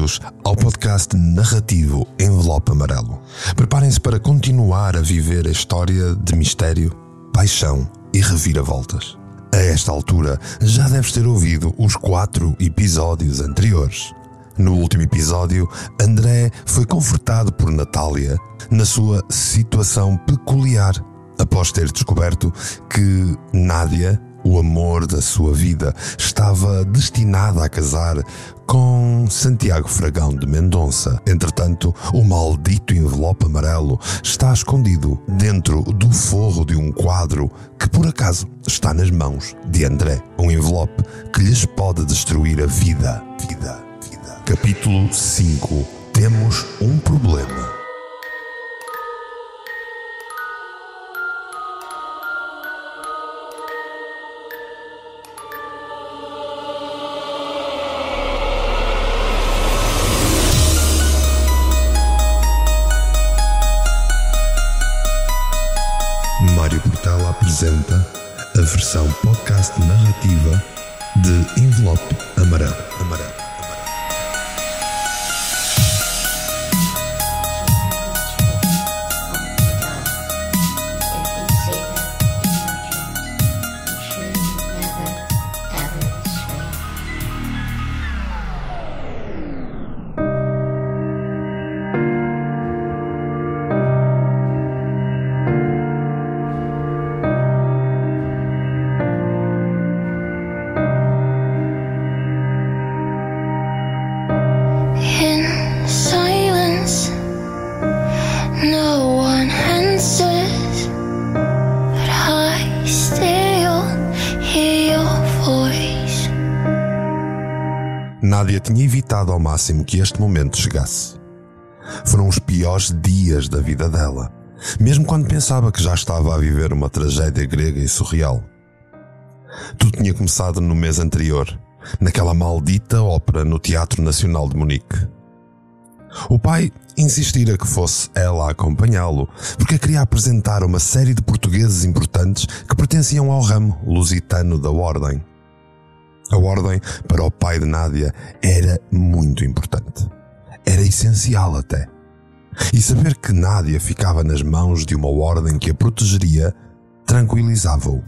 bem-vindos ao podcast narrativo Envelope Amarelo. Preparem-se para continuar a viver a história de mistério, paixão e reviravoltas. A esta altura, já deves ter ouvido os quatro episódios anteriores. No último episódio, André foi confortado por Natália na sua situação peculiar, após ter descoberto que Nádia o amor da sua vida estava destinada a casar com Santiago Fragão de Mendonça. Entretanto, o maldito envelope amarelo está escondido dentro do forro de um quadro que por acaso está nas mãos de André. Um envelope que lhes pode destruir a vida. Vida. vida. Capítulo 5. Temos um problema. Apresenta a versão podcast narrativa de Envelope Amarelo. Amarelo. Máximo que este momento chegasse. Foram os piores dias da vida dela, mesmo quando pensava que já estava a viver uma tragédia grega e surreal. Tudo tinha começado no mês anterior, naquela maldita ópera no Teatro Nacional de Munique. O pai insistira que fosse ela a acompanhá-lo, porque queria apresentar uma série de portugueses importantes que pertenciam ao ramo lusitano da Ordem. A ordem, para o pai de Nádia, era muito importante. Era essencial até. E saber que Nádia ficava nas mãos de uma ordem que a protegeria tranquilizava-o.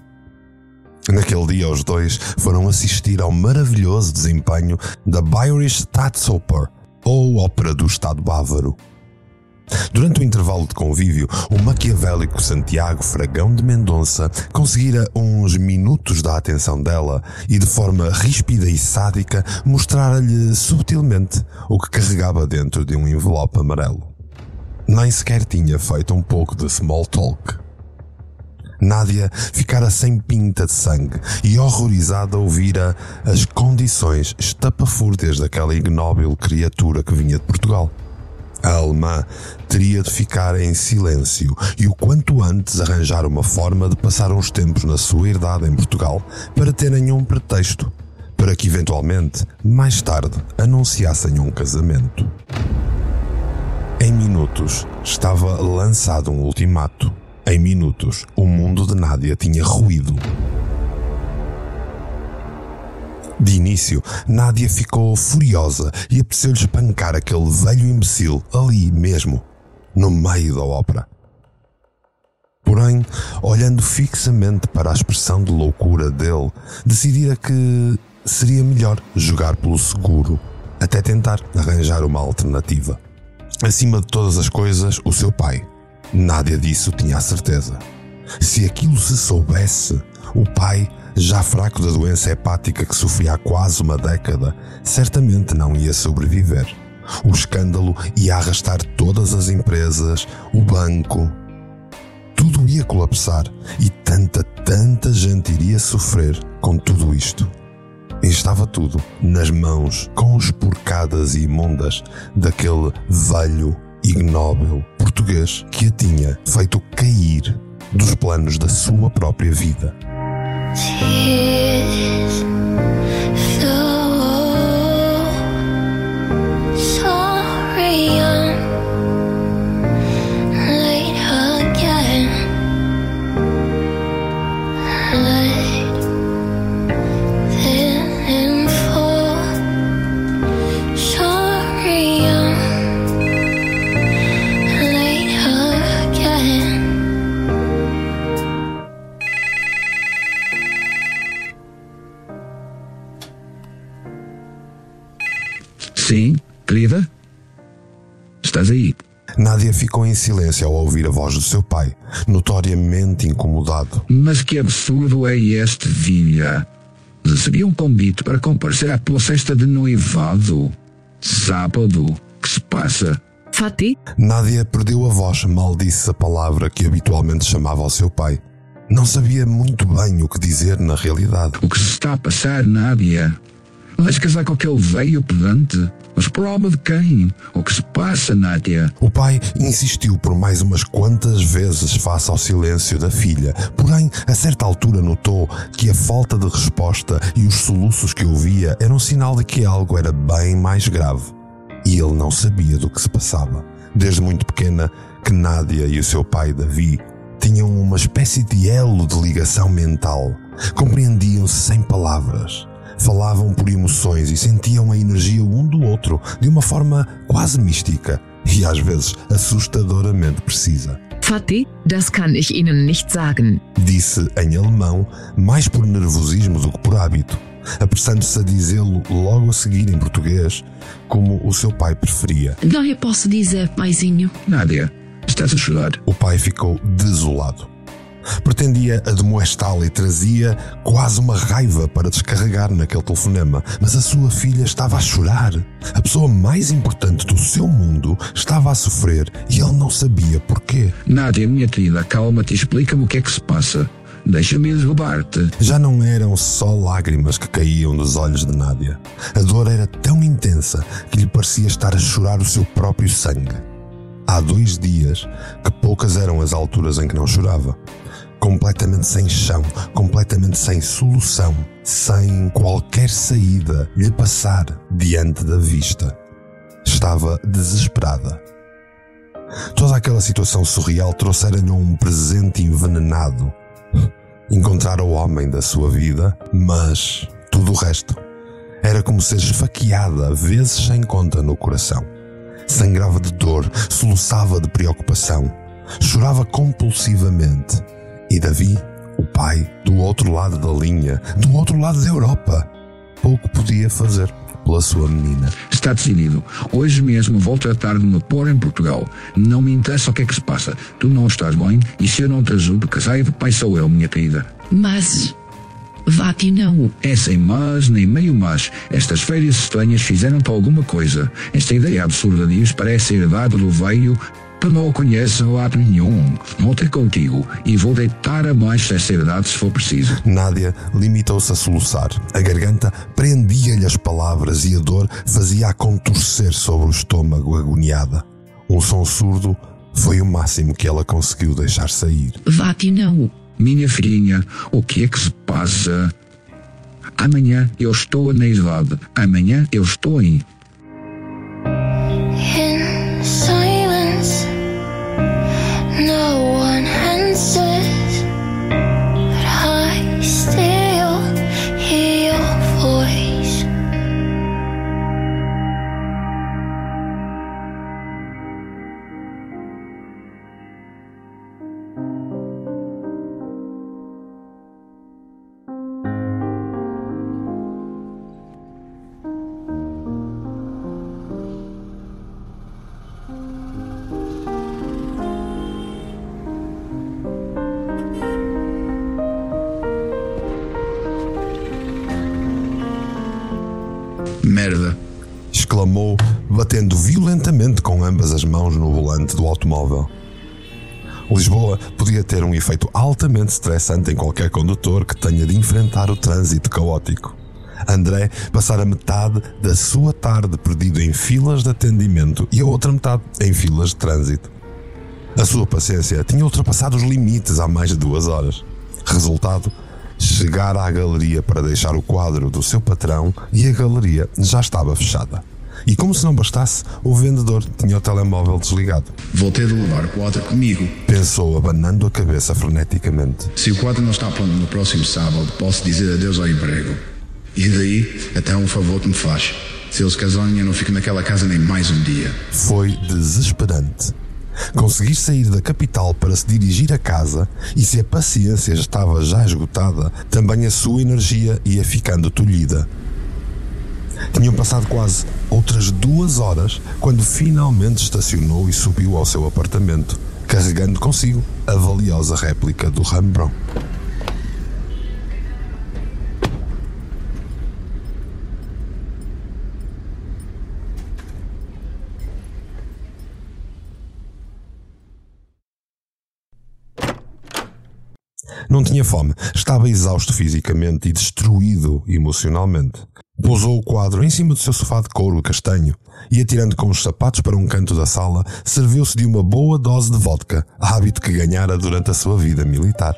Naquele dia, os dois foram assistir ao maravilhoso desempenho da Bayerische Staatsoper, ou Ópera do Estado Bávaro. Durante o intervalo de convívio, o maquiavélico Santiago Fragão de Mendonça conseguira uns minutos da atenção dela e, de forma ríspida e sádica, mostrar-lhe subtilmente o que carregava dentro de um envelope amarelo. Nem sequer tinha feito um pouco de small talk. Nádia ficara sem pinta de sangue e horrorizada ouvira as condições estapafúrdias daquela ignóbil criatura que vinha de Portugal. A alemã teria de ficar em silêncio e o quanto antes arranjar uma forma de passar uns tempos na sua herdade em Portugal para terem um pretexto, para que eventualmente, mais tarde, anunciassem um casamento. Em minutos estava lançado um ultimato. Em minutos, o mundo de Nádia tinha ruído. De início, Nádia ficou furiosa e apeteceu-lhe espancar aquele velho imbecil ali mesmo, no meio da ópera. Porém, olhando fixamente para a expressão de loucura dele, decidira que seria melhor jogar pelo seguro, até tentar arranjar uma alternativa. Acima de todas as coisas, o seu pai. Nádia disso tinha a certeza. Se aquilo se soubesse, o pai, já fraco da doença hepática que sofria há quase uma década, certamente não ia sobreviver. O escândalo ia arrastar todas as empresas, o banco. Tudo ia colapsar e tanta, tanta gente iria sofrer com tudo isto. E estava tudo nas mãos conspurcadas e imundas daquele velho ignóbil português que a tinha feito cair dos planos da sua própria vida. Tears Ficou em silêncio ao ouvir a voz do seu pai, notoriamente incomodado. Mas que absurdo é este, filha? Recebi um convite para comparecer à tua festa de noivado. Sábado. Que se passa? Fatih, Nádia perdeu a voz, mal disse a palavra que habitualmente chamava ao seu pai. Não sabia muito bem o que dizer na realidade. O que se está a passar, Nádia? Vais casar com aquele velho pedante? Mas prova de quem? O que se passa, Nádia? O pai insistiu por mais umas quantas vezes face ao silêncio da filha, porém, a certa altura notou que a falta de resposta e os soluços que ouvia eram sinal de que algo era bem mais grave. E ele não sabia do que se passava. Desde muito pequena, que Nádia e o seu pai, Davi, tinham uma espécie de elo de ligação mental. Compreendiam-se sem palavras. Falavam por emoções e sentiam a energia um do outro de uma forma quase mística e às vezes assustadoramente precisa. Fatih, das kann ich Ihnen nicht sagen. Disse em alemão, mais por nervosismo do que por hábito, apressando-se a dizê-lo logo a seguir em português, como o seu pai preferia. Não eu posso dizer, paizinho. Nádia, estás a chorar? O pai ficou desolado. Pretendia admoestá-la e trazia quase uma raiva para descarregar naquele telefonema, mas a sua filha estava a chorar. A pessoa mais importante do seu mundo estava a sofrer e ele não sabia porquê. Nádia, minha querida, calma-te e explica-me o que é que se passa. Deixa-me derrubar-te. Já não eram só lágrimas que caíam dos olhos de Nádia. A dor era tão intensa que lhe parecia estar a chorar o seu próprio sangue. Há dois dias que poucas eram as alturas em que não chorava. Completamente sem chão, completamente sem solução, sem qualquer saída lhe passar diante da vista. Estava desesperada. Toda aquela situação surreal trouxera-lhe um presente envenenado. Encontrar o homem da sua vida, mas tudo o resto era como ser esfaqueada vezes sem conta no coração. Sangrava de dor, soluçava de preocupação, chorava compulsivamente. E Davi, o pai, do outro lado da linha, do outro lado da Europa, pouco podia fazer pela sua menina. Está decidido. Hoje mesmo vou tratar de me pôr em Portugal. Não me interessa o que é que se passa. Tu não estás bem e se eu não te ajudo, casai de pai sou eu, minha querida. Mas. Vati não. É sem mas nem meio mas. Estas férias estranhas fizeram-te alguma coisa. Esta ideia absurda disso parece herdada do veio que não o conhece lado nenhum. Vou ter contigo e vou deitar abaixo esta herdade se for preciso. Nádia limitou-se a soluçar. A garganta prendia-lhe as palavras e a dor fazia-a contorcer sobre o estômago agoniada. Um som surdo foi o máximo que ela conseguiu deixar sair. Vati não. Minha filhinha, o que é que se passa? Amanhã eu estou na idade. Amanhã eu estou em. Batendo violentamente com ambas as mãos no volante do automóvel. Lisboa podia ter um efeito altamente estressante em qualquer condutor que tenha de enfrentar o trânsito caótico. André passara metade da sua tarde perdido em filas de atendimento e a outra metade em filas de trânsito. A sua paciência tinha ultrapassado os limites há mais de duas horas. Resultado: chegar à galeria para deixar o quadro do seu patrão e a galeria já estava fechada. E como se não bastasse, o vendedor tinha o telemóvel desligado. Vou ter de levar o quadro comigo. Pensou, abanando a cabeça freneticamente. Se o quadro não está pronto no próximo sábado, posso dizer adeus ao emprego. E daí, até um favor que me faz. Se eles casarem, eu não fico naquela casa nem mais um dia. Foi desesperante. Conseguir sair da capital para se dirigir a casa e se a paciência estava já esgotada, também a sua energia ia ficando tolhida. Tinham passado quase outras duas horas quando finalmente estacionou e subiu ao seu apartamento, carregando consigo a valiosa réplica do Rembrandt. Não tinha fome, estava exausto fisicamente e destruído emocionalmente. Pousou o quadro em cima do seu sofá de couro castanho e, atirando com os sapatos para um canto da sala, serviu-se de uma boa dose de vodka, hábito que ganhara durante a sua vida militar.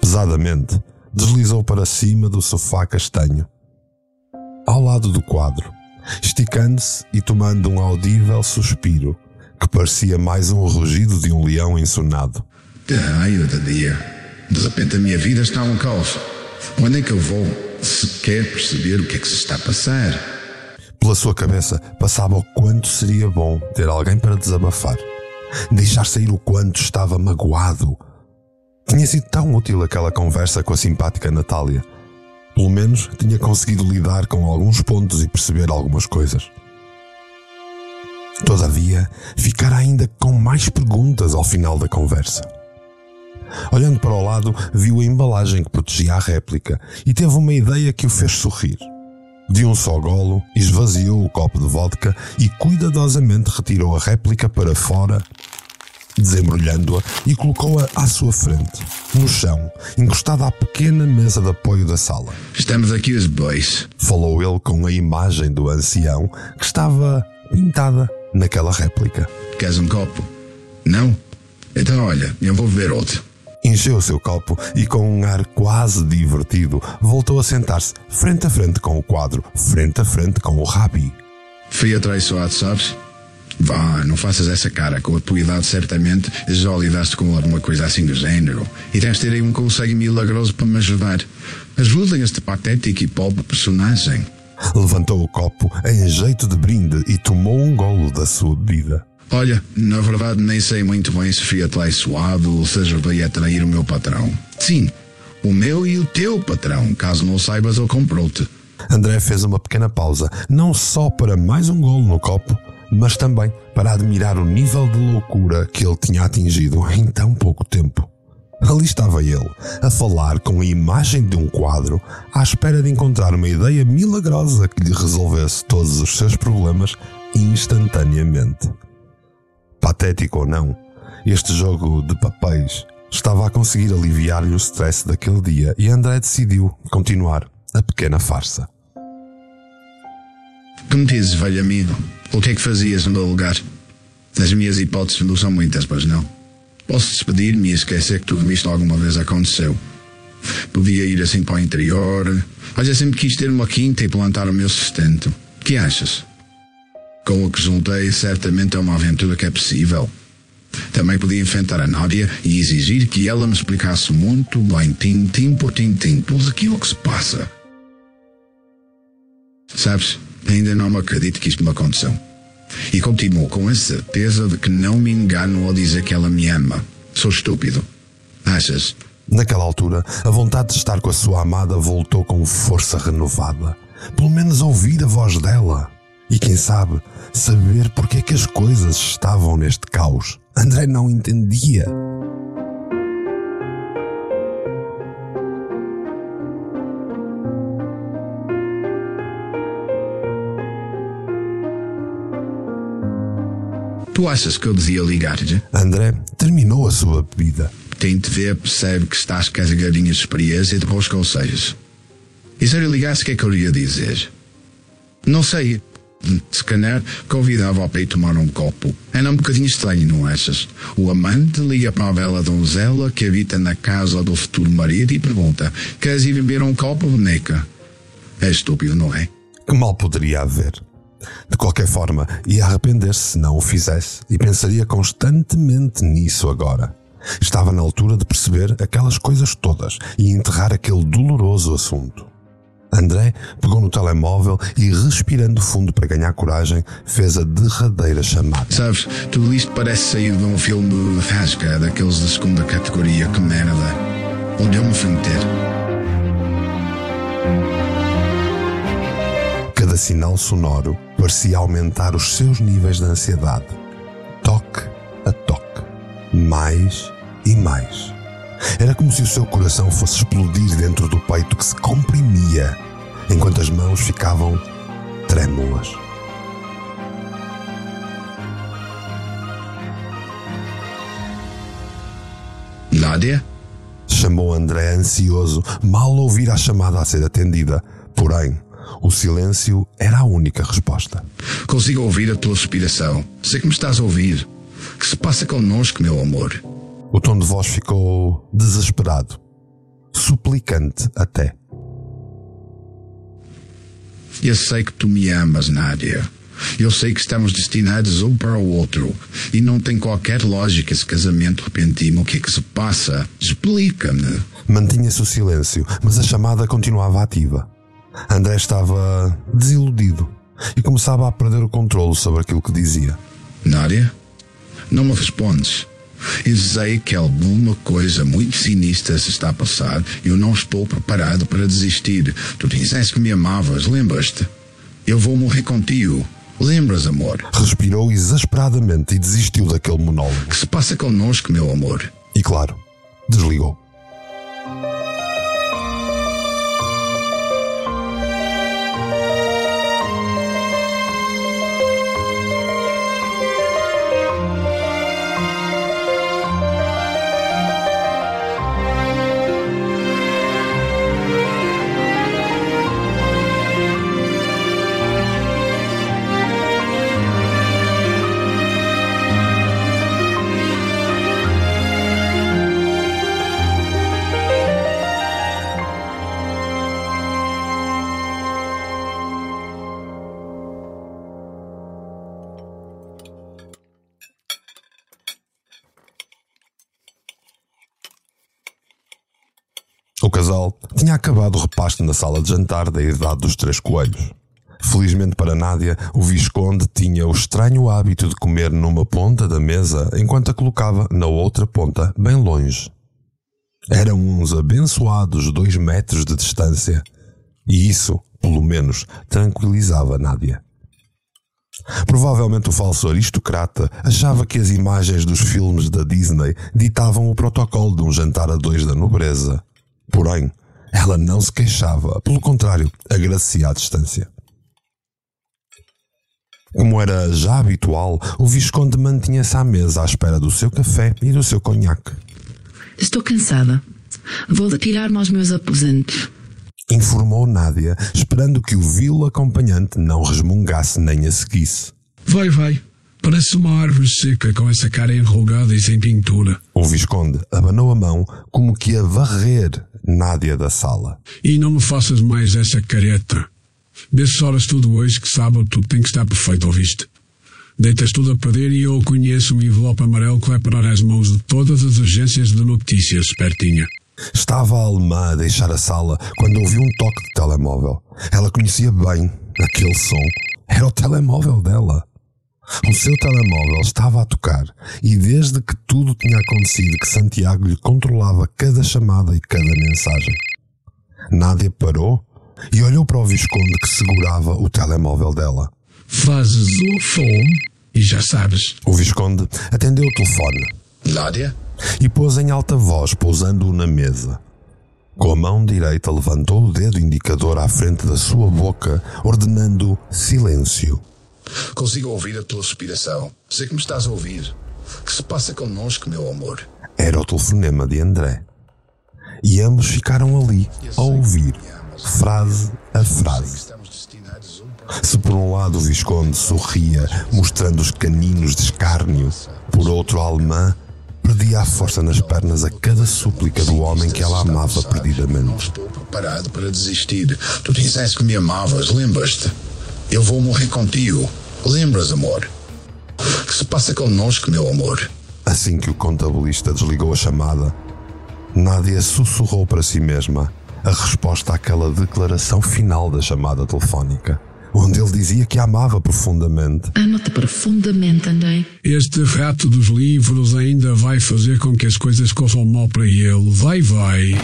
Pesadamente, deslizou para cima do sofá castanho, ao lado do quadro, esticando-se e tomando um audível suspiro que parecia mais um rugido de um leão ensonado. Ai, outro dia. De repente a minha vida está um caos. Onde é que eu vou sequer perceber o que é que se está a passar? Pela sua cabeça passava o quanto seria bom ter alguém para desabafar. Deixar sair o quanto estava magoado. Tinha sido tão útil aquela conversa com a simpática Natália. Pelo menos tinha conseguido lidar com alguns pontos e perceber algumas coisas. Todavia, ficara ainda com mais perguntas ao final da conversa. Olhando para o lado, viu a embalagem que protegia a réplica e teve uma ideia que o fez sorrir. De um só golo, esvaziou o copo de vodka e cuidadosamente retirou a réplica para fora, desembrulhando-a e colocou-a à sua frente, no chão, encostada à pequena mesa de apoio da sala. Estamos aqui os dois. Falou ele com a imagem do ancião que estava pintada naquela réplica. Queres um copo? Não? Então olha, eu vou beber outro. Encheu o seu copo e, com um ar quase divertido, voltou a sentar-se frente a frente com o quadro, frente a frente com o Rabi. Fui atraiçoado, sabes? Vá, não faças essa cara. Com a tua idade, certamente, já lidaste com alguma coisa assim do género. E tens de ter aí um conselho milagroso para me ajudar. Ajudem este patético e pobre personagem. Levantou o copo em jeito de brinde e tomou um golo da sua bebida. Olha, na verdade nem sei muito bem se fui atraiçoado ou se ajudei a trair o meu patrão. Sim, o meu e o teu patrão. Caso não saibas, eu comprou-te. André fez uma pequena pausa, não só para mais um golo no copo, mas também para admirar o nível de loucura que ele tinha atingido em tão pouco tempo. Ali estava ele, a falar com a imagem de um quadro, à espera de encontrar uma ideia milagrosa que lhe resolvesse todos os seus problemas instantaneamente. Patético ou não, este jogo de papéis estava a conseguir aliviar-lhe o stress daquele dia e André decidiu continuar a pequena farsa. Que me dizes, velho amigo? O que é que fazias no meu lugar? As minhas hipóteses não são muitas, pois não? Posso despedir-me e esquecer que tudo isto alguma vez aconteceu. Podia ir assim para o interior. Olha, sempre quis ter uma quinta e plantar o meu sustento. Que achas? Com o que juntei, certamente é uma aventura que é possível. Também podia enfrentar a Nádia e exigir que ela me explicasse muito bem, tintim por tintim, tudo aquilo que se passa. Sabes, ainda não me acredito que isto me aconteceu. E continuo com a certeza de que não me engano ao dizer que ela me ama. Sou estúpido. Achas? Naquela altura, a vontade de estar com a sua amada voltou com força renovada. Pelo menos ouvir a voz dela. E quem sabe, saber porque é que as coisas estavam neste caos. André não entendia. Tu achas que eu devia ligar-lhe? André terminou a sua bebida. Quem te vê percebe que estás carregadinha de experiência e de bons conselhos. E se eu lhe ligasse, o que é que eu ia dizer? Não sei. Se calhar convidava-o para ir tomar um copo. Era um bocadinho estranho, não achas? O amante liga para a bela donzela que habita na casa do futuro marido e pergunta: Queres ir beber um copo, boneca? É estúpido, não é? Que mal poderia haver? De qualquer forma, ia arrepender-se se não o fizesse e pensaria constantemente nisso agora. Estava na altura de perceber aquelas coisas todas e enterrar aquele doloroso assunto. André pegou no telemóvel e, respirando fundo para ganhar coragem, fez a derradeira chamada. Sabes, tudo isto parece sair de um filme de rasca, daqueles de segunda categoria, que merda. Onde eu me fui meter? Cada sinal sonoro parecia aumentar os seus níveis de ansiedade. Toque a toque. Mais e mais. Era como se o seu coração fosse explodir dentro do peito que se comprimia, enquanto as mãos ficavam trêmulas. Nádia? Chamou André ansioso, mal ouvir a chamada a ser atendida. Porém, o silêncio era a única resposta. Consigo ouvir a tua respiração. Sei que me estás a ouvir. O que se passa connosco, meu amor? O tom de voz ficou desesperado, suplicante até. Eu sei que tu me amas, Nádia. Eu sei que estamos destinados um para o outro. E não tem qualquer lógica esse casamento repentino. O que é que se passa? Explica-me. Mantinha-se o silêncio, mas a chamada continuava ativa. André estava desiludido e começava a perder o controle sobre aquilo que dizia. Nádia? Não me respondes. Eu sei que alguma coisa muito sinistra se está a passar e eu não estou preparado para desistir. Tu disseste que me amavas, lembras-te? Eu vou morrer contigo. Lembras, amor? Respirou exasperadamente e desistiu daquele monólogo. Que se passa connosco, meu amor? E claro, desligou. Acabado o repasto na sala de jantar da idade dos três coelhos. Felizmente para Nádia, o Visconde tinha o estranho hábito de comer numa ponta da mesa enquanto a colocava na outra ponta, bem longe. Eram uns abençoados dois metros de distância. E isso, pelo menos, tranquilizava Nádia. Provavelmente o falso aristocrata achava que as imagens dos filmes da Disney ditavam o protocolo de um jantar a dois da nobreza. Porém, ela não se queixava, pelo contrário, agradecia à distância. Como era já habitual, o Visconde mantinha-se à mesa à espera do seu café e do seu conhaque. Estou cansada. Vou retirar-me aos meus aposentos. Informou Nádia, esperando que o vil acompanhante não resmungasse nem a seguisse. Vai, vai. Parece uma árvore seca com essa cara enrugada e sem pintura. O Visconde abanou a mão como que a varrer Nádia da sala. E não me faças mais essa careta. Dessas horas tudo hoje que sábado tudo tem que estar perfeito, ouviste? Deitas tudo a perder e eu conheço um envelope amarelo que vai parar às mãos de todas as agências de notícias, espertinha. Estava a alemã a deixar a sala quando ouviu um toque de telemóvel. Ela conhecia bem aquele som. Era o telemóvel dela. O seu telemóvel estava a tocar e desde que tudo tinha acontecido que Santiago lhe controlava cada chamada e cada mensagem. Nádia parou e olhou para o Visconde que segurava o telemóvel dela. Fazes o fome e já sabes. O Visconde atendeu o telefone Nádia? e pôs em alta voz, pousando-o na mesa. Com a mão direita levantou o dedo indicador à frente da sua boca, ordenando silêncio. Consigo ouvir a tua respiração. Sei que me estás a ouvir. O que se passa connosco, meu amor? Era o telefonema de André. E ambos ficaram ali, a ouvir, frase a frase. Se por um lado o Visconde sorria, mostrando os caninos de escárnio, por outro a alemã perdia a força nas pernas a cada súplica do homem que ela amava Não perdidamente. estou preparado para desistir. Tu disseste que me amavas, lembras-te? Eu vou morrer contigo. Lembras, amor? O que se passa connosco, meu amor? Assim que o contabilista desligou a chamada, Nádia sussurrou para si mesma a resposta àquela declaração final da chamada telefónica, onde ele dizia que a amava profundamente. Amo-te profundamente, André. Este rato dos livros ainda vai fazer com que as coisas corram mal para ele. Vai, vai.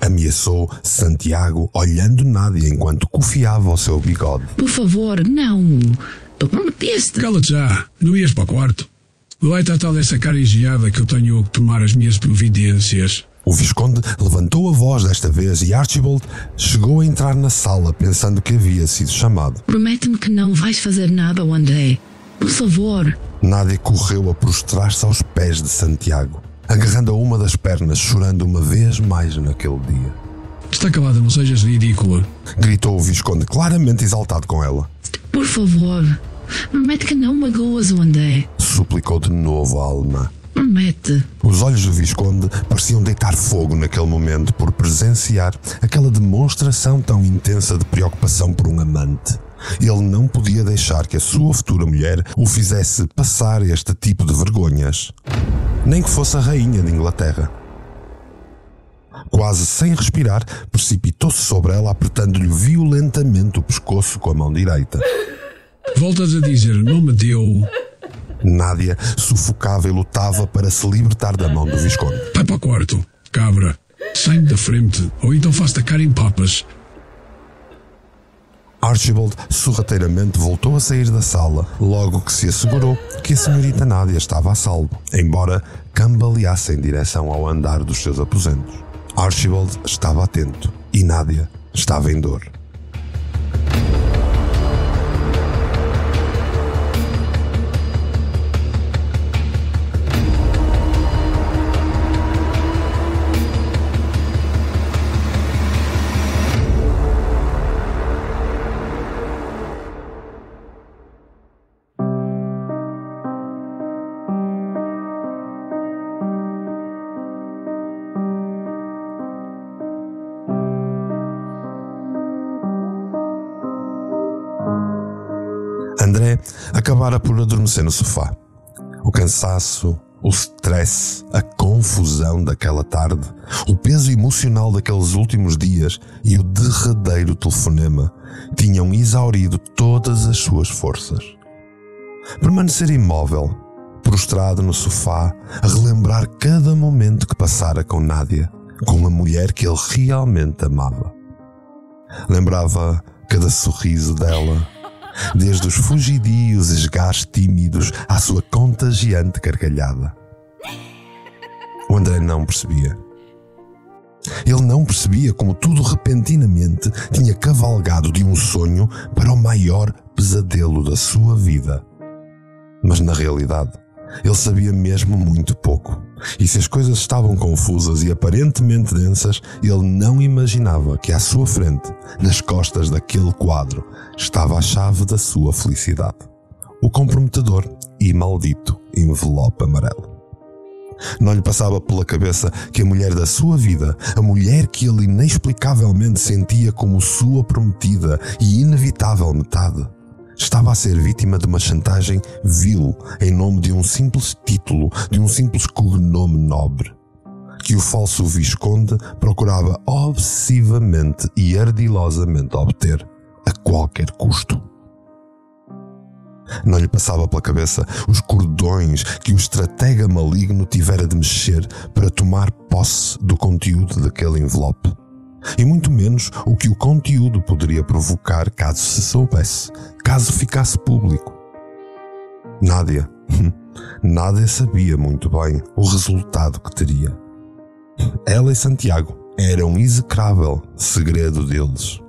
Ameaçou Santiago, olhando Nádia enquanto cofiava o seu bigode. Por favor, não. Tu prometeste. Cala-te já. Não ias para o quarto. Vai tratar dessa cara engiada que eu tenho que tomar as minhas providências. O Visconde levantou a voz desta vez e Archibald chegou a entrar na sala pensando que havia sido chamado. Promete-me que não vais fazer nada André. Por favor. Nádia correu a prostrar-se aos pés de Santiago, agarrando a uma das pernas, chorando uma vez mais naquele dia. Está calada, não sejas ridícula. Gritou o Visconde, claramente exaltado com ela. Por favor. Promete que não magoas o André. Suplicou de novo a alemã. Promete. Os olhos do Visconde pareciam deitar fogo naquele momento por presenciar aquela demonstração tão intensa de preocupação por um amante. Ele não podia deixar que a sua futura mulher o fizesse passar este tipo de vergonhas. Nem que fosse a rainha de Inglaterra. Quase sem respirar, precipitou-se sobre ela, apertando-lhe violentamente o pescoço com a mão direita. Voltas a dizer, não me deu. Nádia sufocava e lutava para se libertar da mão do Visconde. Vai para o quarto, cabra. Sai-me da frente, ou então faço-te a cara em papas. Archibald sorrateiramente voltou a sair da sala, logo que se assegurou que a senhorita Nádia estava a salvo, embora cambaleasse em direção ao andar dos seus aposentos. Archibald estava atento e Nádia estava em dor. Adormecer no sofá. O cansaço, o stress, a confusão daquela tarde, o peso emocional daqueles últimos dias e o derradeiro telefonema tinham exaurido todas as suas forças. Permanecer imóvel, prostrado no sofá, a relembrar cada momento que passara com Nádia, com a mulher que ele realmente amava. Lembrava cada sorriso dela, desde os fugidios esgares tímidos à sua contagiante gargalhada. O André não percebia. Ele não percebia como tudo repentinamente tinha cavalgado de um sonho para o maior pesadelo da sua vida. Mas na realidade, ele sabia mesmo muito pouco. E se as coisas estavam confusas e aparentemente densas, ele não imaginava que à sua frente, nas costas daquele quadro, estava a chave da sua felicidade. O comprometedor e maldito envelope amarelo. Não lhe passava pela cabeça que a mulher da sua vida, a mulher que ele inexplicavelmente sentia como sua prometida e inevitável metade, estava a ser vítima de uma chantagem vil em nome de um simples título, de um simples cognome nobre, que o falso Visconde procurava obsessivamente e ardilosamente obter a qualquer custo. Não lhe passava pela cabeça os cordões que o estratega maligno tivera de mexer para tomar posse do conteúdo daquele envelope. E muito menos o que o conteúdo poderia provocar caso se soubesse, caso ficasse público. Nádia, Nádia sabia muito bem o resultado que teria. Ela e Santiago eram um execrável segredo deles.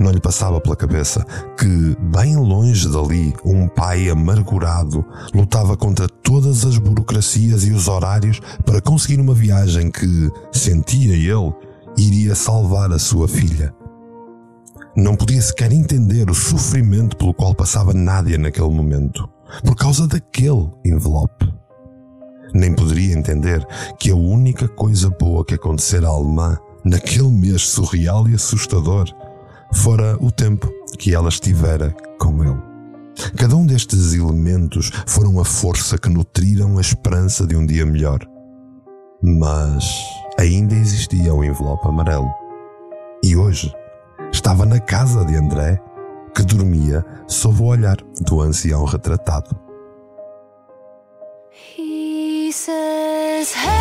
Não lhe passava pela cabeça que, bem longe dali, um pai amargurado lutava contra todas as burocracias e os horários para conseguir uma viagem que, sentia ele, iria salvar a sua filha. Não podia sequer entender o sofrimento pelo qual passava Nádia naquele momento, por causa daquele envelope. Nem poderia entender que a única coisa boa que acontecera à alemã naquele mês surreal e assustador fora o tempo que ela estivera com ele. Cada um destes elementos foram a força que nutriram a esperança de um dia melhor. Mas ainda existia o envelope amarelo. E hoje estava na casa de André, que dormia sob o olhar do ancião retratado. He says, Hate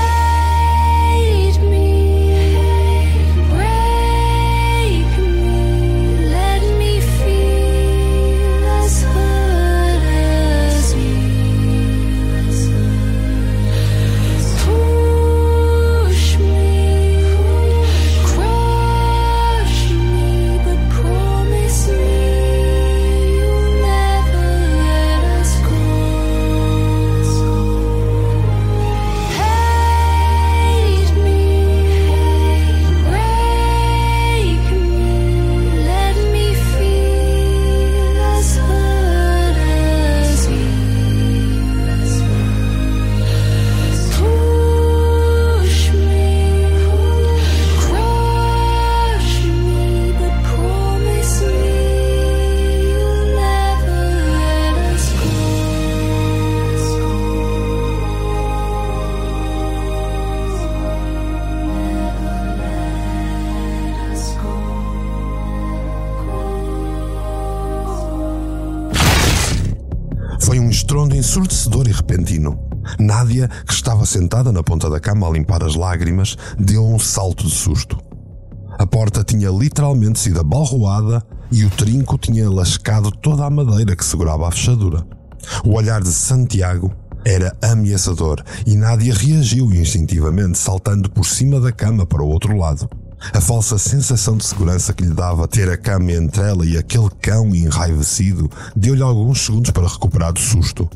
sentada na ponta da cama a limpar as lágrimas, deu um salto de susto. A porta tinha literalmente sido abalroada e o trinco tinha lascado toda a madeira que segurava a fechadura. O olhar de Santiago era ameaçador e Nádia reagiu instintivamente, saltando por cima da cama para o outro lado. A falsa sensação de segurança que lhe dava ter a cama entre ela e aquele cão enraivecido deu-lhe alguns segundos para recuperar do susto.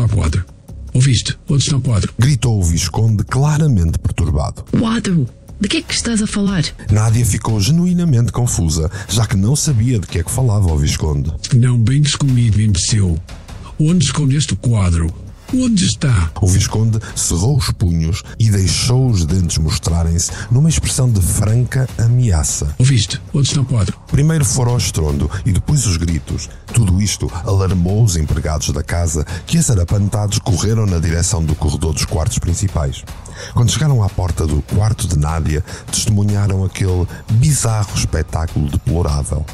Ao quadro. Ouviste? Foda-se ao quadro. Gritou o Visconde claramente perturbado. Quadro! De que é que estás a falar? Nádia ficou genuinamente confusa, já que não sabia de que é que falava o Visconde. Não brinques comigo, imbecil. Onde escondeste o quadro? Onde está? O Visconde cerrou os punhos e deixou os dentes mostrarem-se numa expressão de franca ameaça. Ouviste? Onde está o quadro? Primeiro fora o estrondo e depois os gritos. Tudo isto alarmou os empregados da casa, que assarapantados correram na direção do corredor dos quartos principais. Quando chegaram à porta do quarto de Nádia, testemunharam aquele bizarro espetáculo deplorável.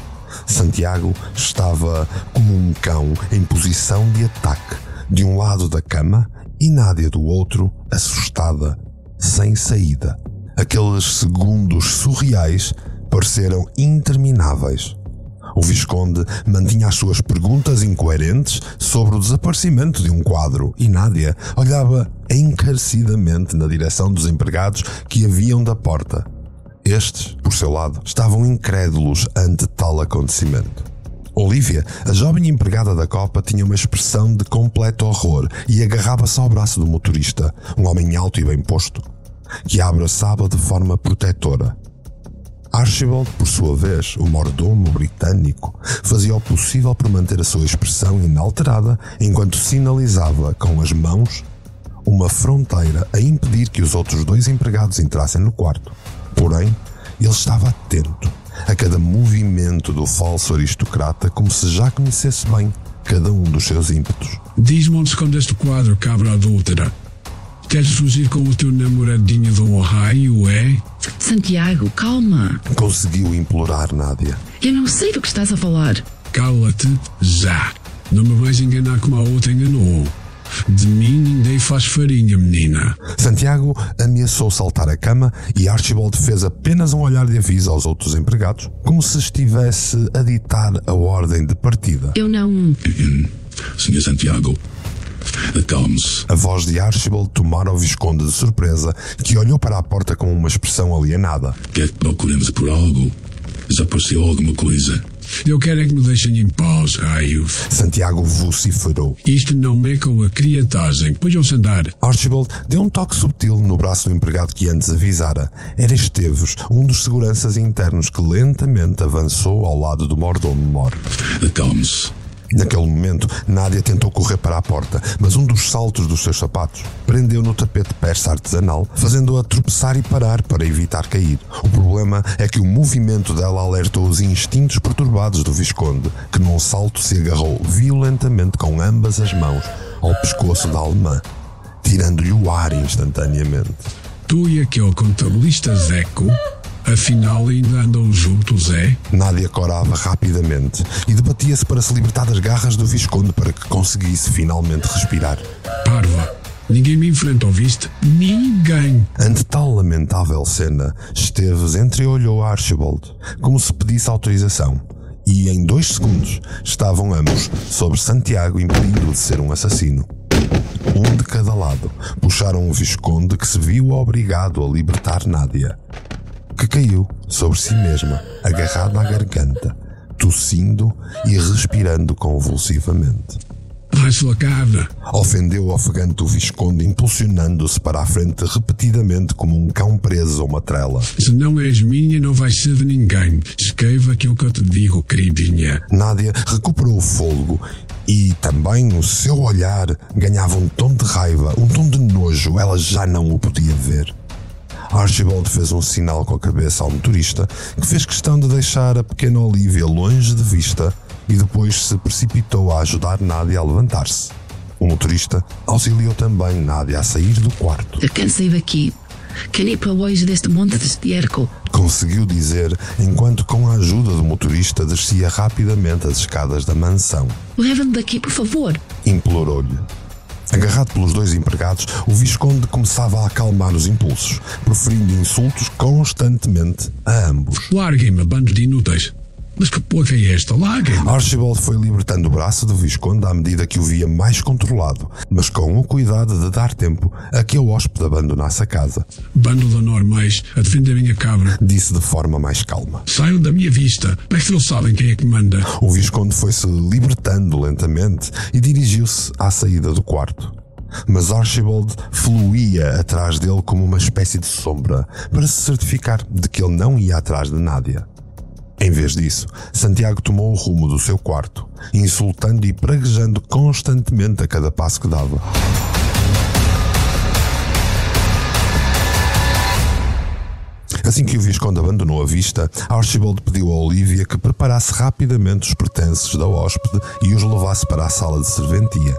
Santiago estava como um cão em posição de ataque, de um lado da cama e Nádia do outro, assustada, sem saída. Aqueles segundos surreais pareceram intermináveis. O Visconde mantinha as suas perguntas incoerentes sobre o desaparecimento de um quadro e Nádia olhava encarecidamente na direção dos empregados que haviam da porta. Estes, por seu lado, estavam incrédulos ante tal acontecimento. Olivia, a jovem empregada da Copa, tinha uma expressão de completo horror e agarrava-se ao braço do motorista, um homem alto e bem posto, que a abraçava de forma protetora. Archibald, por sua vez, o mordomo britânico, fazia o possível por manter a sua expressão inalterada enquanto sinalizava com as mãos uma fronteira a impedir que os outros dois empregados entrassem no quarto. Porém, ele estava atento a cada movimento do falso aristocrata como se já conhecesse bem cada um dos seus ímpetos. Diz-me onde escondeste o quadro, cabra adúltera. Queres fugir com o teu namoradinho do Ohio, é? Santiago, calma. Conseguiu implorar Nádia. Eu não sei do que estás a falar. Cala-te já. Não me vais enganar como a outra enganou. De mim ninguém faz farinha, menina. Santiago ameaçou saltar a cama e Archibald fez apenas um olhar de aviso aos outros empregados, como se estivesse a ditar a ordem de partida. Eu não. Senhor Santiago, acalme-se. A voz de Archibald tomara o Visconde de surpresa, que olhou para a porta com uma expressão alienada. Quer que procuremos por algo? Desapareceu alguma coisa? Eu quero é que me deixem em paz, raios. Santiago vociferou. Isto não é com a criatagem. A andar. Archibald deu um toque subtil no braço do empregado que antes avisara. Era Esteves, um dos seguranças internos que lentamente avançou ao lado do mordomo mor. Acalme-se. Naquele momento, Nádia tentou correr para a porta, mas um dos saltos dos seus sapatos prendeu no tapete persa artesanal, fazendo-a tropeçar e parar para evitar cair. O problema é que o movimento dela alertou os instintos perturbados do Visconde, que num salto se agarrou violentamente com ambas as mãos ao pescoço da alemã, tirando-lhe o ar instantaneamente. Tu e aquele contabilista Zeco, afinal ainda andam juntos, é? Nádia corava rapidamente e debatia-se para se libertar das garras do Visconde para que conseguisse finalmente respirar. Parva. Ninguém me enfrenta, ouviste? Ninguém. Ante tal lamentável cena, Esteves entreolhou a Archibald, como se pedisse autorização, e em dois segundos estavam ambos sobre Santiago impedindo-o de ser um assassino. Um de cada lado puxaram o Visconde que se viu obrigado a libertar Nádia, que caiu sobre si mesma, agarrada à garganta, tossindo e respirando convulsivamente. Vai sua cabra. Ofendeu ofegante o Visconde, impulsionando-se para a frente repetidamente como um cão preso a uma trela. Se não és minha, não vais ser de ninguém. Escreva aquilo que eu te digo, queridinha. Nádia recuperou o fôlego e também o seu olhar ganhava um tom de raiva, um tom de nojo. Ela já não o podia ver. Archibald fez um sinal com a cabeça ao motorista, que fez questão de deixar a pequena Olivia longe de vista e depois se precipitou a ajudar Nádia a levantar-se. O motorista auxiliou também Nádia a sair do quarto. Eu sair daqui. Quero ir para longe deste monte de estiércol. Conseguiu dizer enquanto, com a ajuda do motorista, descia rapidamente as escadas da mansão. Leva-me daqui, por favor. Implorou-lhe. Agarrado pelos dois empregados, o Visconde começava a acalmar os impulsos, proferindo insultos constantemente a ambos. Larguem-me, bando de inúteis. Mas que porra é esta? Larguem-me. Archibald foi libertando o braço do Visconde à medida que o via mais controlado, mas com o cuidado de dar tempo a que o hóspede abandonasse a casa. Bando de anormais a defender a minha cabra. Disse de forma mais calma. Saiam da minha vista. Mas que não sabem quem é que manda. O Visconde foi-se libertando lentamente e dirigiu-se à saída do quarto. Mas Archibald fluía atrás dele como uma espécie de sombra para se certificar de que ele não ia atrás de Nádia. Em vez disso, Santiago tomou o rumo do seu quarto, insultando e praguejando constantemente a cada passo que dava. Assim que o Visconde abandonou a vista, Archibald pediu a Olivia que preparasse rapidamente os pertences da hóspede e os levasse para a sala de serventia.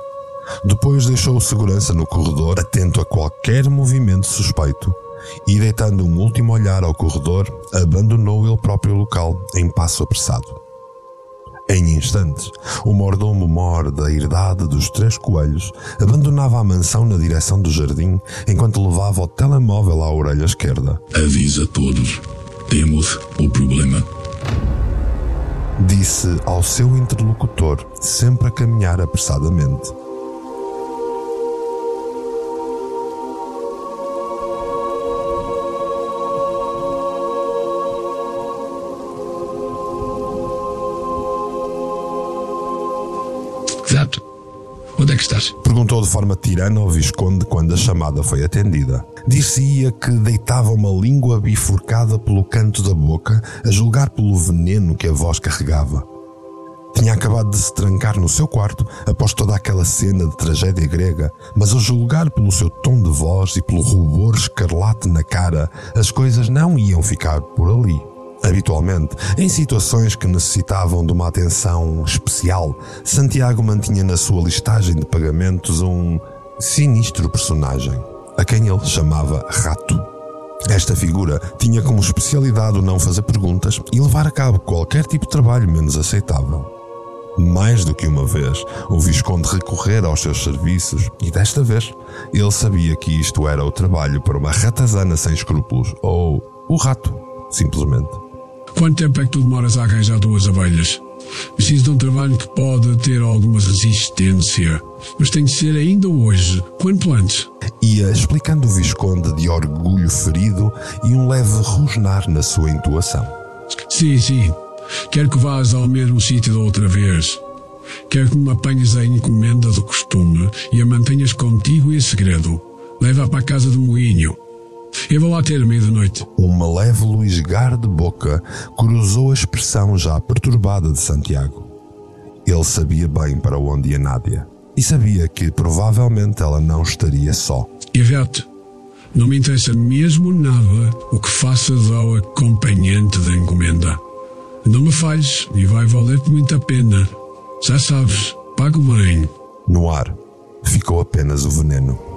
Depois deixou o segurança no corredor, atento a qualquer movimento suspeito, e, deitando um último olhar ao corredor, abandonou ele próprio local em passo apressado. Em instantes, o mordomo mor da herdade dos três coelhos abandonava a mansão na direção do jardim enquanto levava o telemóvel à orelha esquerda. Avisa todos. Temos o problema. Disse ao seu interlocutor, sempre a caminhar apressadamente. Perguntou de forma tirana ao Visconde quando a chamada foi atendida. Disse-ia que deitava uma língua bifurcada pelo canto da boca, a julgar pelo veneno que a voz carregava. Tinha acabado de se trancar no seu quarto após toda aquela cena de tragédia grega, mas a julgar pelo seu tom de voz e pelo rubor escarlate na cara, as coisas não iam ficar por ali. Habitualmente, em situações que necessitavam de uma atenção especial, Santiago mantinha na sua listagem de pagamentos um sinistro personagem, a quem ele chamava Rato. Esta figura tinha como especialidade o não fazer perguntas e levar a cabo qualquer tipo de trabalho menos aceitável. Mais do que uma vez, o Visconde recorrer aos seus serviços e desta vez ele sabia que isto era o trabalho para uma ratazana sem escrúpulos ou o rato, simplesmente. Quanto tempo é que tu demoras a arranjar duas abelhas? Preciso de um trabalho que pode ter alguma resistência, mas tem de ser ainda hoje, quanto antes. Ia explicando o Visconde de orgulho ferido e um leve rosnar na sua intuação. Sim, sim. Quero que vás ao mesmo sítio da outra vez. Quero que me apanhes a encomenda do costume e a mantenhas contigo em segredo. Leva para a casa do moinho. Eu vou lá ter meia-noite. Uma leve luisgar de boca cruzou a expressão já perturbada de Santiago. Ele sabia bem para onde ia Nádia e sabia que provavelmente ela não estaria só. E Vete, não me interessa mesmo nada o que faças ao acompanhante da encomenda. Não me falhes e vai valer-te muito a pena. Já sabes, pago bem. No ar ficou apenas o veneno.